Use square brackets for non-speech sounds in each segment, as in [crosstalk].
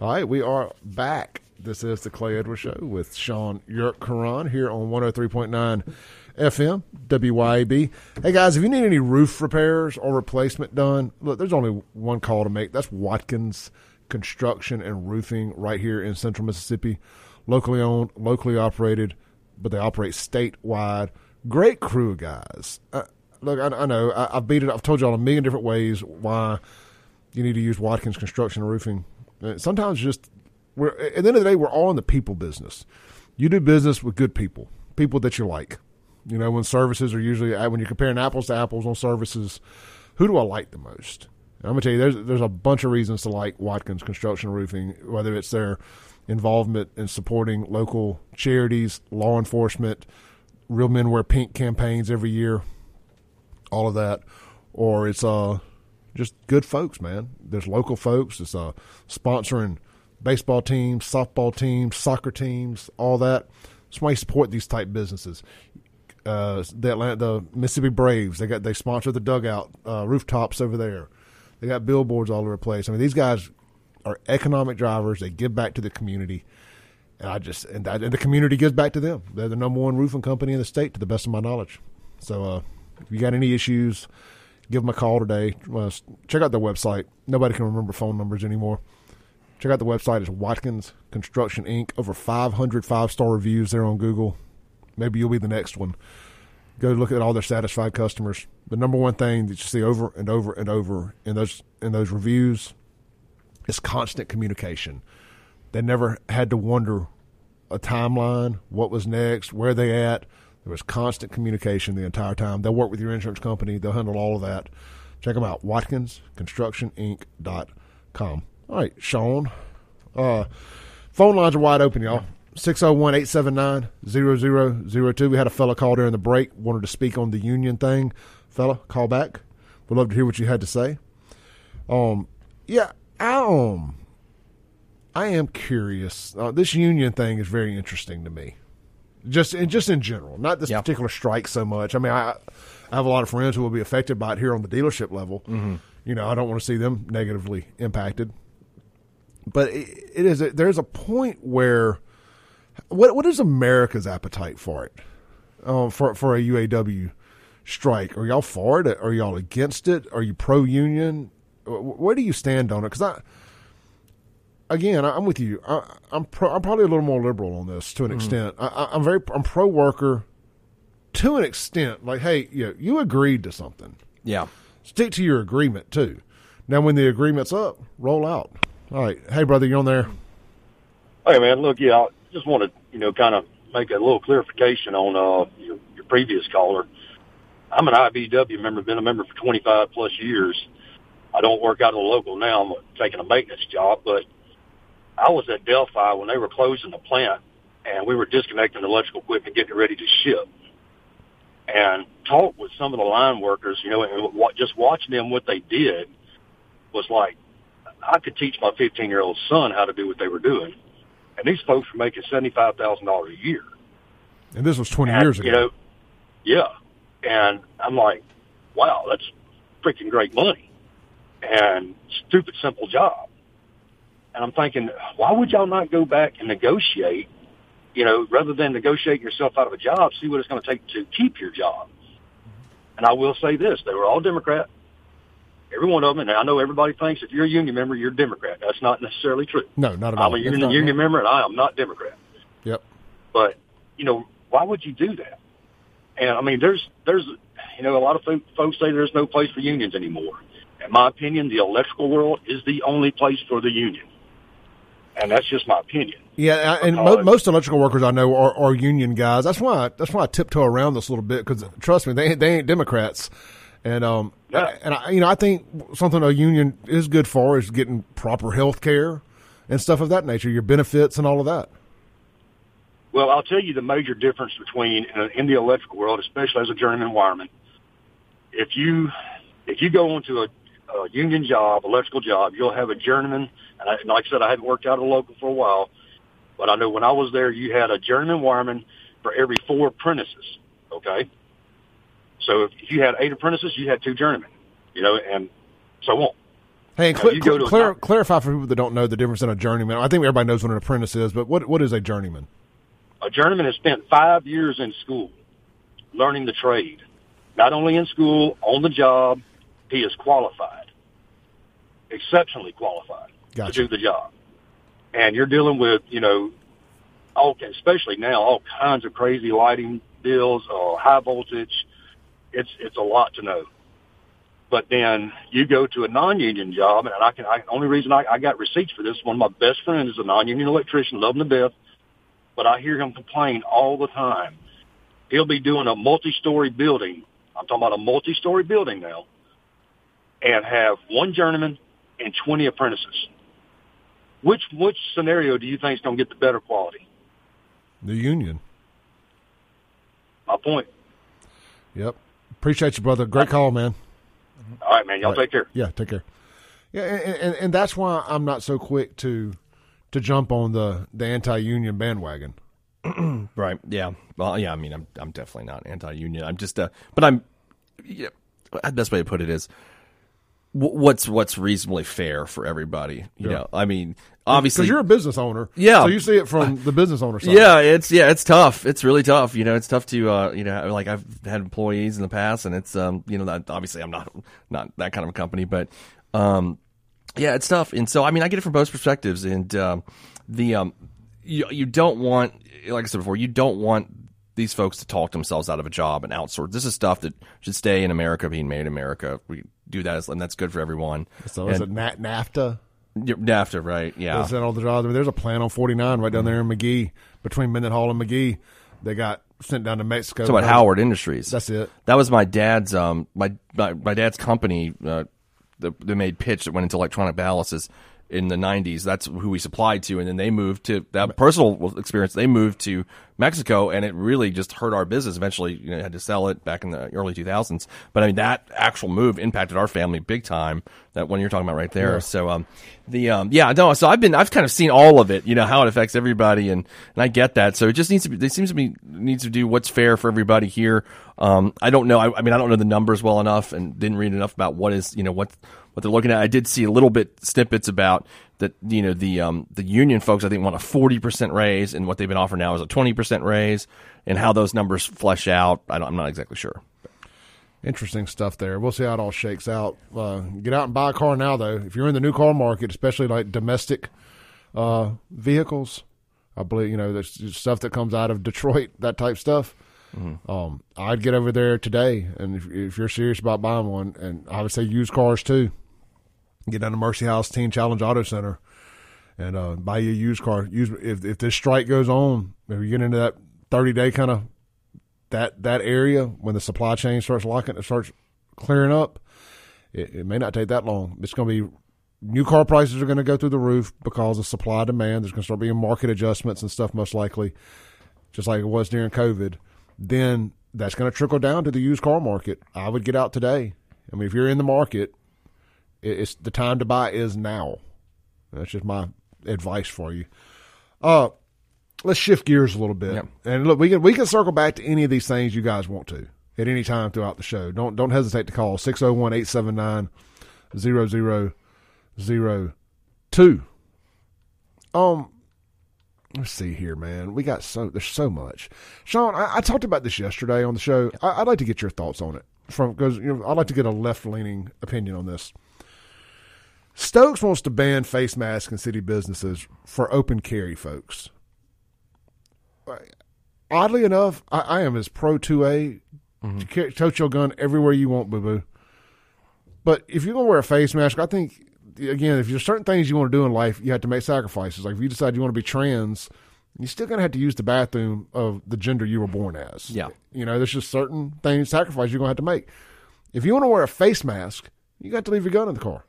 All right, we are back. This is the Clay Edwards Show with Sean Yurtkuran here on 103.9 FM, WYAB. Hey, guys, if you need any roof repairs or replacement done, look, there's only one call to make. That's Watkins Construction and Roofing right here in central Mississippi. Locally owned, locally operated, but they operate statewide. Great crew guys. Uh, look, I, I know I, have beat it. I've told y'all a million different ways why you need to use Watkins Construction and Roofing. Uh, sometimes just we're at the end of the day, we're all in the people business. You do business with good people, people that you like. You know, when services are usually uh, when you're comparing apples to apples on services, who do I like the most? I'm gonna tell you, there's there's a bunch of reasons to like Watkins Construction Roofing, whether it's their involvement in supporting local charities, law enforcement, Real Men Wear Pink campaigns every year, all of that, or it's uh just good folks, man. There's local folks. It's uh sponsoring baseball teams, softball teams, soccer teams, all that. That's why you support these type businesses. Uh, the Atlanta, the Mississippi Braves, they got they sponsor the dugout uh, rooftops over there. They got billboards all over the place. I mean, these guys are economic drivers. They give back to the community, and I just and, and the community gives back to them. They're the number one roofing company in the state, to the best of my knowledge. So, uh, if you got any issues, give them a call today. Uh, check out their website. Nobody can remember phone numbers anymore. Check out the website. It's Watkins Construction Inc. Over 500 five star reviews there on Google. Maybe you'll be the next one. Go look at all their satisfied customers. The number one thing that you see over and over and over in those in those reviews is constant communication. They never had to wonder a timeline, what was next, where they at. There was constant communication the entire time. They'll work with your insurance company. They'll handle all of that. Check them out, watkinsconstructioninc.com. All right, Sean. Uh, phone lines are wide open, y'all. 601 879 0002. We had a fella call during the break, wanted to speak on the union thing. Fella, call back. We'd love to hear what you had to say. Um, yeah, I, um, I am curious. Uh, this union thing is very interesting to me. Just, just in general, not this particular strike so much. I mean, I, I have a lot of friends who will be affected by it here on the dealership level. Mm-hmm. You know, I don't want to see them negatively impacted but it, it is a, there's a point where what what is America's appetite for it? Um, for for a UAW strike, are y'all for it? Are y'all against it? Are you pro union? Where do you stand on it? Because I again, I'm with you. I, am pro, I'm probably a little more liberal on this to an mm-hmm. extent. I, am very I'm pro worker to an extent. Like, hey, you you agreed to something. Yeah, stick to your agreement too. Now, when the agreement's up, roll out. All right. Hey, brother, you on there? Hey, man. Look, yeah, I just want to, you know, kind of make a little clarification on uh, your, your previous caller. I'm an IBEW member, been a member for 25 plus years. I don't work out of the local now. I'm taking a maintenance job, but I was at Delphi when they were closing the plant and we were disconnecting the electrical equipment, getting ready to ship. And talked with some of the line workers, you know, and just watching them what they did was like, I could teach my 15 year old son how to do what they were doing. And these folks were making $75,000 a year. And this was 20 and, years ago. You know, yeah. And I'm like, wow, that's freaking great money and stupid simple job. And I'm thinking, why would y'all not go back and negotiate, you know, rather than negotiate yourself out of a job, see what it's going to take to keep your job. And I will say this, they were all Democrat every one of them. And I know everybody thinks if you're a union member, you're a Democrat. That's not necessarily true. No, not at all. I'm a union, union member, and I am not Democrat. Yep. But you know, why would you do that? And I mean, there's there's you know a lot of folks say there's no place for unions anymore. In my opinion, the electrical world is the only place for the union, and that's just my opinion. Yeah, and mo- most electrical workers I know are, are union guys. That's why that's why I tiptoe around this a little bit because trust me, they they ain't Democrats. And um, yeah. and I, you know, I think something a union is good for is getting proper health care and stuff of that nature, your benefits and all of that. Well, I'll tell you the major difference between uh, in the electrical world, especially as a journeyman wireman. If you if you go into a, a union job, electrical job, you'll have a journeyman. And, I, and like I said, I haven't worked out a local for a while, but I know when I was there, you had a journeyman wireman for every four apprentices. Okay, so if you had eight apprentices, you had two journeymen, you know, and so on. Hey, cl- you go to clar- clarify for people that don't know the difference in a journeyman. I think everybody knows what an apprentice is, but what what is a journeyman? A journeyman has spent five years in school learning the trade. Not only in school, on the job, he is qualified, exceptionally qualified Gotcha. to do the job. And you're dealing with, you know, all, especially now, all kinds of crazy lighting deals uh, high voltage. It's, it's a lot to know. But then you go to a non-union job, and I can. I, only reason I, I got receipts for this, one of my best friends is a non-union electrician, love him to death. But I hear him complain all the time. He'll be doing a multi-story building. I'm talking about a multi-story building now, and have one journeyman and 20 apprentices. Which which scenario do you think is going to get the better quality? The union. My point. Yep. Appreciate you, brother. Great call, man. All right, man. Y'all Right. take care. Yeah, take care. Yeah, and, and, and that's why I'm not so quick to to jump on the the anti-union bandwagon. [clears throat] Right. Yeah. Well, yeah. I mean, I'm I'm definitely not anti-union. I'm just uh, but I'm. Yeah, the best way to put it is, wh- what's what's reasonably fair for everybody. You Yeah. know, I mean, obviously, Because you're a business owner, Yeah. So you see it from the business owner side. Yeah, it's yeah, it's tough. It's really tough. You know, it's tough to uh, you know, like I've had employees in the past, and it's um, you know, that obviously I'm not not that kind of a company, but um, yeah, it's tough. And so I mean, I get it from both perspectives, and um, the um, you you don't want, like I said before, you don't want these folks to talk themselves out of a job and outsource. This is stuff that should stay in America, being made in America. We do that, and that's good for everyone. So is it NAT, NAFTA? NAFTA, right? Yeah. Is that all the jobs? I mean, there's a plant on 49 right down there in Magee, between Mendenhall and Magee. They got sent down to Mexico. So about Howard Industries. That's it. That was my dad's um my my, my dad's company. Uh, the, they made pitch that went into electronic ballasts in the '90s. That's who we supplied to, and then they moved to that personal experience. They moved to Mexico, and it really just hurt our business. Eventually, you know, had to sell it back in the early 2000s. But I mean, that actual move impacted our family big time. That one you're talking about right there. Yeah. So um, the um, yeah, no. So I've been I've kind of seen all of it. You know how it affects everybody, and and I get that. So it just needs to be. They seems to be needs to do what's fair for everybody here. Um, I don't know. I, I mean, I don't know the numbers well enough, and didn't read enough about what is you know what what they're looking at. I did see a little bit snippets about that. You know the um the union folks I think want a forty percent raise, and what they've been offered now is a twenty percent raise, and how those numbers flesh out. I I'm not exactly sure. Interesting stuff there. We'll see how it all shakes out. Uh, get out and buy a car now, though. If you're in the new car market, especially like domestic uh, vehicles, I believe you know there's stuff that comes out of Detroit, that type stuff. Um, I'd get over there today, and if, if you're serious about buying one, and I would say used cars too, get down to Mercy House Teen Challenge Auto Center and uh, buy you a used car. Use if if this strike goes on, if you get into that 30 day kind of that that area when the supply chain starts locking, it starts clearing up. It, it may not take that long. It's going to be new car prices are going to go through the roof because of supply demand. There's going to start being market adjustments and stuff, most likely, just like it was during COVID. Then that's going to trickle down to the used car market. I would get out today. I mean, if you're in the market, it's the time to buy is now. That's just my advice for you. Uh, let's shift gears a little bit. Yep. And look, we can we can circle back to any of these things you guys want to at any time throughout the show. Don't don't hesitate to call 601-879-0002. Um let's see here, man. We got so there's so much. Sean, I, I talked about this yesterday on the show. I, I'd like to get your thoughts on it from because you know I'd like to get a left leaning opinion on this. Stokes wants to ban face masks in city businesses for open carry folks. Oddly enough, I, I am as pro two A. Mm-hmm. Tote your gun everywhere you want, boo boo. But if you're gonna wear a face mask, I think again, if there's certain things you want to do in life, you have to make sacrifices. Like if you decide you want to be trans, you're still gonna have to use the bathroom of the gender you were born as. Yeah. you know, there's just certain things sacrifices you're gonna have to make. If you want to wear a face mask, you got to leave your gun in the car.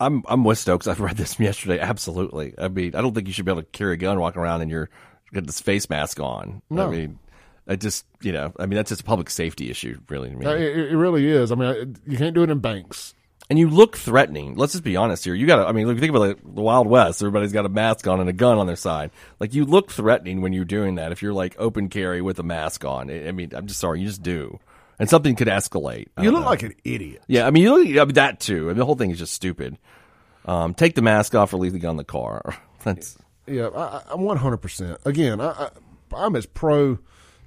I'm I'm with Stokes. I've read this yesterday. Absolutely. I mean, I don't think you should be able to carry a gun walking around and you're got this face mask on. No. I mean, I just you know, I mean that's just a public safety issue, really. To me. It, it really is. I mean, you can't do it in banks. And you look threatening. Let's just be honest here. You got to. I mean, look, think about like the Wild West. Everybody's got a mask on and a gun on their side. Like you look threatening when you're doing that. If you're like open carry with a mask on, I mean, I'm just sorry, you just do. and something could escalate. I You don't look know. like an idiot. yeah. I mean, you look I mean, that too. I mean, the whole thing is just stupid. Um, take the mask off or leave the gun in the car. [laughs] That's Yeah, I, I- I'm 100. percent Again, I, I, I'm as pro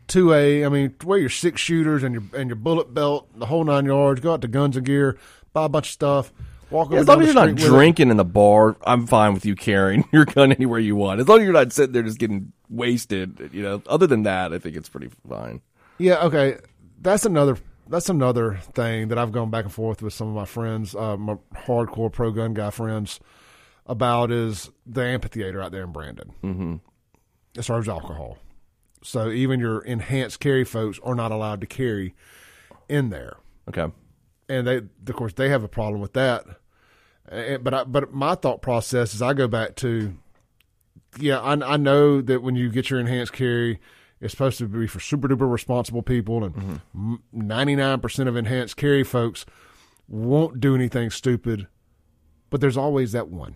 two A. I mean, wear your six shooters and your and your bullet belt, the whole nine yards. Go out to Guns and Gear, buy a bunch of stuff. Walk over as long as you're not drinking in the bar, I'm fine with you carrying [laughs] your gun anywhere you want. As long as you're not sitting there just getting wasted. You know, other than that, I think it's pretty fine. Yeah, okay. That's another that's another thing that I've gone back and forth with some of my friends, uh, my hardcore pro gun guy friends, about is the amphitheater out there in Brandon. Mm-hmm. It serves alcohol, so even your enhanced carry folks are not allowed to carry in there, Okay. And they of course they have a problem with that. And, but I, but my thought process is I go back to yeah, I, I know that when you get your enhanced carry, it's supposed to be for super duper responsible people, and mm-hmm. ninety nine percent of enhanced carry folks won't do anything stupid. But there's always that one.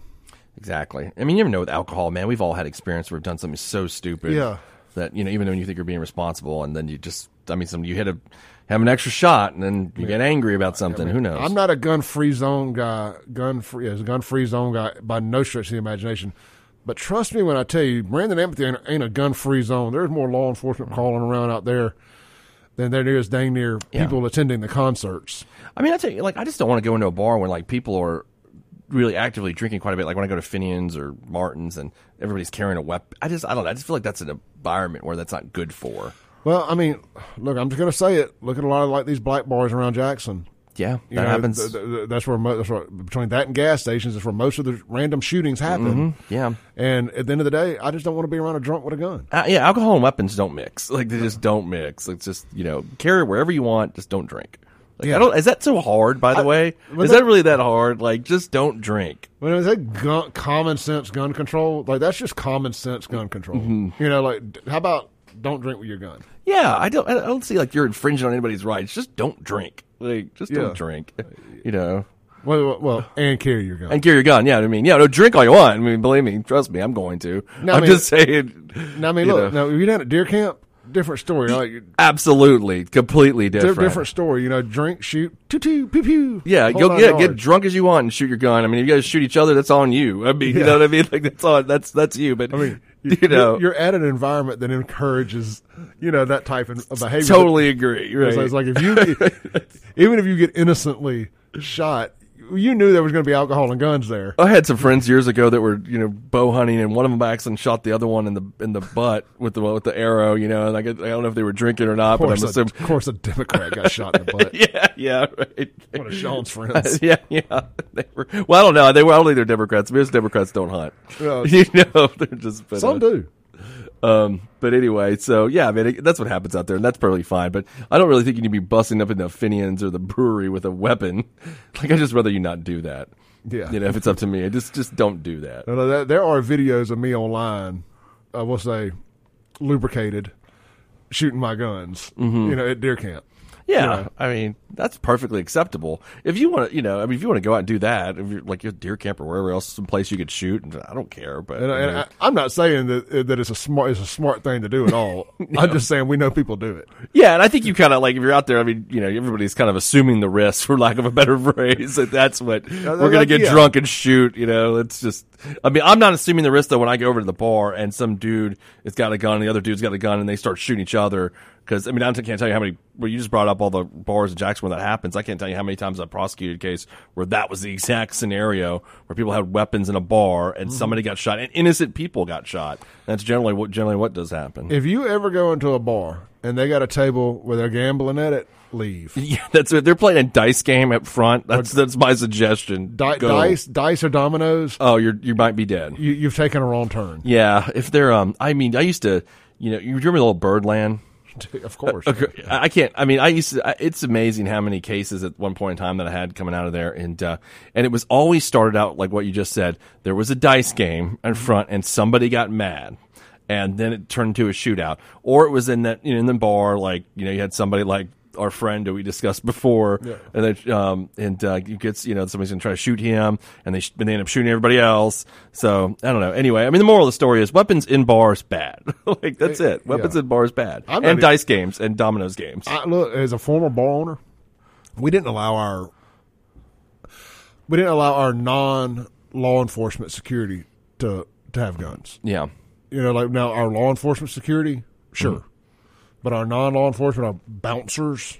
Exactly. I mean, you never know with alcohol, man. We've all had experience where we've done something so stupid. Yeah. That you know, even when you think you're being responsible, and then you just, I mean, some you hit a have an extra shot, and then you get angry about something. Who knows? I'm not a gun free zone guy, gun free, yeah, a gun free zone guy by no stretch of the imagination. But trust me when I tell you, Brandon Amphitheater ain't a gun free zone. There's more law enforcement mm-hmm. calling around out there than there is dang near Yeah. people attending the concerts. I mean, I tell you, like, I just don't want to go into a bar when like people are really actively drinking quite a bit. Like when I go to Fenian's or Martin's and everybody's carrying a weapon. I just, I don't know. I just feel like that's an environment where that's not good for. Well, I mean, look, I'm just going to say it. Look at a lot of like these black bars around Jackson. Yeah, You that know, happens. th- th- that's where mo- that's where, between that and gas stations is where most of the random shootings happen. yeah. And at the end of the day, I just don't want to be around a drunk with a gun. Uh, yeah, alcohol and weapons don't mix. [laughs] Like they just don't mix. It's just you know carry it wherever you want. Just don't drink. Like, Yeah. I don't. Is that so hard? By the I- way, is that- that really that hard? Like just don't drink. When I say gun, common sense gun control, like that's just common sense gun control. Mm-hmm. You know, like how about don't drink with your gun? Yeah, I don't. I don't see like you're infringing on anybody's rights. Just don't drink. Like just Yeah. don't drink. You know, Well, well, well and carry your gun. and carry your gun. Yeah, I mean, yeah, no, drink all you want. I mean, believe me, trust me, I'm going to. No, I I'm mean- just saying. now, I mean, you look, know, now if you're down at deer camp, different story. Like absolutely, completely different. different story. You know, drink, shoot, toot, toot, pew, pew. Yeah, go yeah, get drunk as you want and shoot your gun. I mean, if you guys shoot each other, that's on you. I mean, you know what I mean? [laughs] Like that's on that's that's you. But I mean, you you're, know, you're at an environment that encourages, you know, that type of of behavior. totally agree. Right? It's like if you, [laughs] even if you get innocently shot, you knew there was going to be alcohol and guns there. I had some friends years ago that were, you know, bow hunting, and one of them by accident shot the other one in the in the butt with the with the arrow. You know, and I, I don't know if they were drinking or not, but I'm assuming. of course, a Democrat got shot in the [laughs] butt. Yeah, yeah, right. One of Sean's friends. [laughs] yeah, yeah. They were, well, I don't know. They were. I don't think they're Democrats. Most Democrats don't hunt. Well, [laughs] you know, they're just. Some uh, do. Um, but anyway, so yeah, I mean, it, that's what happens out there, and that's probably fine. But I don't really think you need to be busting up into Fenian's or the brewery with a weapon. [laughs] Like, I just rather you not do that. Yeah. You know, if it's up to me, just just don't do that. No, no, there- there are videos of me online. I will say, lubricated, shooting my guns. Mm-hmm. You know, at deer camp. Yeah, Yeah. I mean, that's perfectly acceptable. If you want to, you know, I mean, if you want to go out and do that, if you're like you're deer camp or wherever else, some place you could shoot, and I don't care. But And, you and. I, I'm not saying that uh, that it's a smart it's a smart thing to do at all. [laughs] I'm just saying we know people do it. Yeah, and I think you kind of like if you're out there. I mean, you know, everybody's kind of assuming the risk, for lack of a better [laughs] phrase. That that's what we're gonna like, get yeah. drunk and shoot. You know, it's just. I mean, I'm not assuming the risk though. When I go over to the bar and some dude has got a gun, and the other dude's got a gun, and they start shooting each other. Because I mean, I can't tell you how many. Well, you just brought up all the bars in Jackson where that happens. I can't tell you how many times I've prosecuted a case where that was the exact scenario where people had weapons in a bar and somebody got shot, and innocent people got shot. That's generally what generally what does happen. If you ever go into a bar and they got a table where they're gambling at it, leave. [laughs] Yeah, that's it. They're playing a dice game up front. That's that's my suggestion. Di- dice, dice or dominoes, Oh, you're you might be dead. you, you've taken a wrong turn. Yeah, if they're um, I mean, I used to, you know, you remember the little Birdland? [laughs] of course. Okay, I I can't. I mean, I used to. I- It's amazing how many cases at one point in time that I had coming out of there, and uh, and it was always started out like what you just said. There was a dice game in front, and somebody got mad. And then it turned into a shootout, or it was in that you know in the bar, like you know you had somebody like our friend that we discussed before, and then um, and uh, you gets you know somebody's gonna try to shoot him, and they sh- and they end up shooting everybody else. So I don't know. Anyway, I mean the moral of the story is weapons in bars bad. [laughs] like that's it. Weapons yeah. in bars bad, I'm and not e- dice games and dominoes games. I, look, as a former bar owner, we didn't allow our we didn't allow our non law enforcement security to to have guns. yeah, You know, like now our law enforcement security, sure, but our non law enforcement, our bouncers,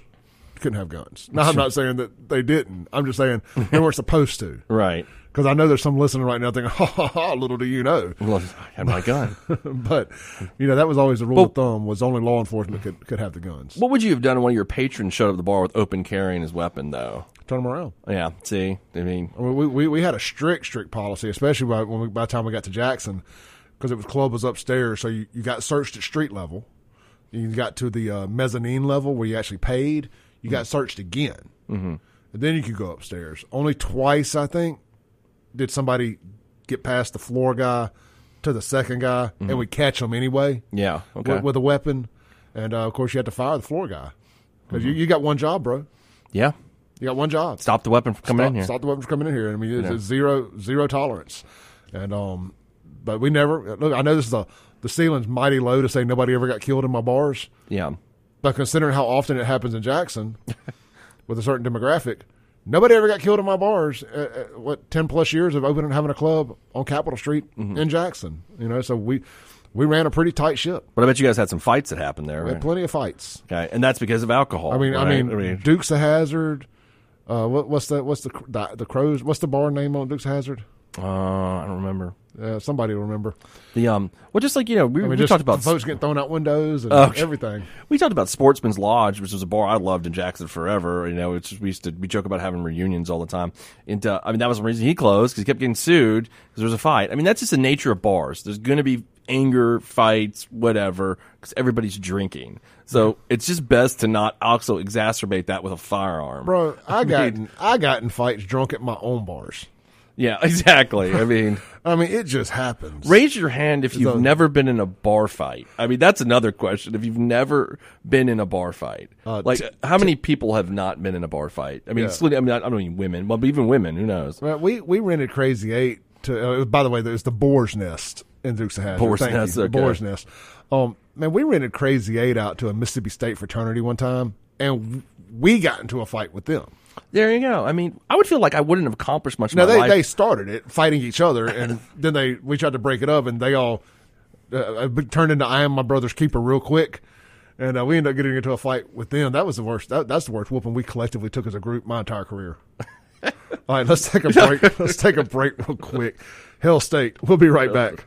couldn't have guns. Now I'm not saying that they didn't. I'm just saying they weren't supposed to. [laughs] right. Because I know there's some listening right now thinking, [laughs] ha ha ha, little do you know. Well, I had my gun. [laughs] but you know that was always the rule of thumb was only law enforcement could could have the guns. what would you have done if one of your patrons showed up at the bar with open carrying his weapon, though? Turn them around. Yeah. See, I mean, I mean, we, we we had a strict strict policy, especially by when we, by the time we got to Jackson, because it was club was upstairs, so you, you got searched at street level. You got to the uh, mezzanine level where you actually paid. You got searched again, mm-hmm. and then you could go upstairs. Only twice, I think, did somebody get past the floor guy to the second guy, and we catch them anyway. yeah. Okay. with, with a weapon, and uh, of course you had to fire the floor guy because you, you got one job, bro. yeah. You got one job. Stop the weapon from coming stop, in here. Stop the weapon from coming in here. I mean, it's, it's zero zero tolerance, and um, but we never look. I know this is a the ceiling's mighty low to say nobody ever got killed in my bars, Yeah. but considering how often it happens in Jackson [laughs] with a certain demographic, nobody ever got killed in my bars. Uh, uh, what ten plus years of opening and having a club on Capitol Street Mm-hmm. in Jackson, you know, so we we ran a pretty tight ship. But I bet you guys had some fights that happened there. We had Right? plenty of fights. Okay, and that's because of alcohol. I mean, I right? mean, Dukes of Hazzard. Uh, what, what's the what's the, the the crows? What's the bar name on Dukes Hazzard? uh, I don't remember Uh, somebody will remember. the um. Well, just like you know, we, I mean, we just talked about folks getting thrown out windows and everything. we talked about Sportsman's Lodge, which was a bar I loved in Jackson forever. You know, it's we used to we joke about having reunions all the time. And uh, I mean, that was the reason he closed because he kept getting sued because there was a fight. I mean, that's just the nature of bars. There's going to be anger, fights, whatever, because everybody's drinking. So it's just best to not also exacerbate that with a firearm, Bro, I [laughs] got in, I got in fights drunk at my own bars. Yeah, [laughs] exactly. I mean. I mean, it just happens. Raise your hand if you've never been in a bar fight. I mean, that's another question. If you've never been in a bar fight, Uh, like t- how many people have not been in a bar fight? I mean, Yeah. I mean, I don't mean women, but even women. Who knows? Well, we we rented Crazy Eight to. Uh, by the way, there's the Boar's Nest in Dukes of Hazzard. Boar's Thank Nest, you. The okay. Boar's Nest. Um, man, we rented Crazy Eight out to a Mississippi State fraternity one time, and we got into a fight with them. There you go. I mean, I would feel like I wouldn't have accomplished much. No, my they life. they started it fighting each other, and [laughs] then they we tried to break it up, and they all uh, turned into I am my brother's keeper real quick, and uh, we ended up getting into a fight with them. That was the worst. That, that's the worst whooping we collectively took as a group my entire career. [laughs] all right, let's take a break. [laughs] let's take a break real quick. Hell State. We'll be right back.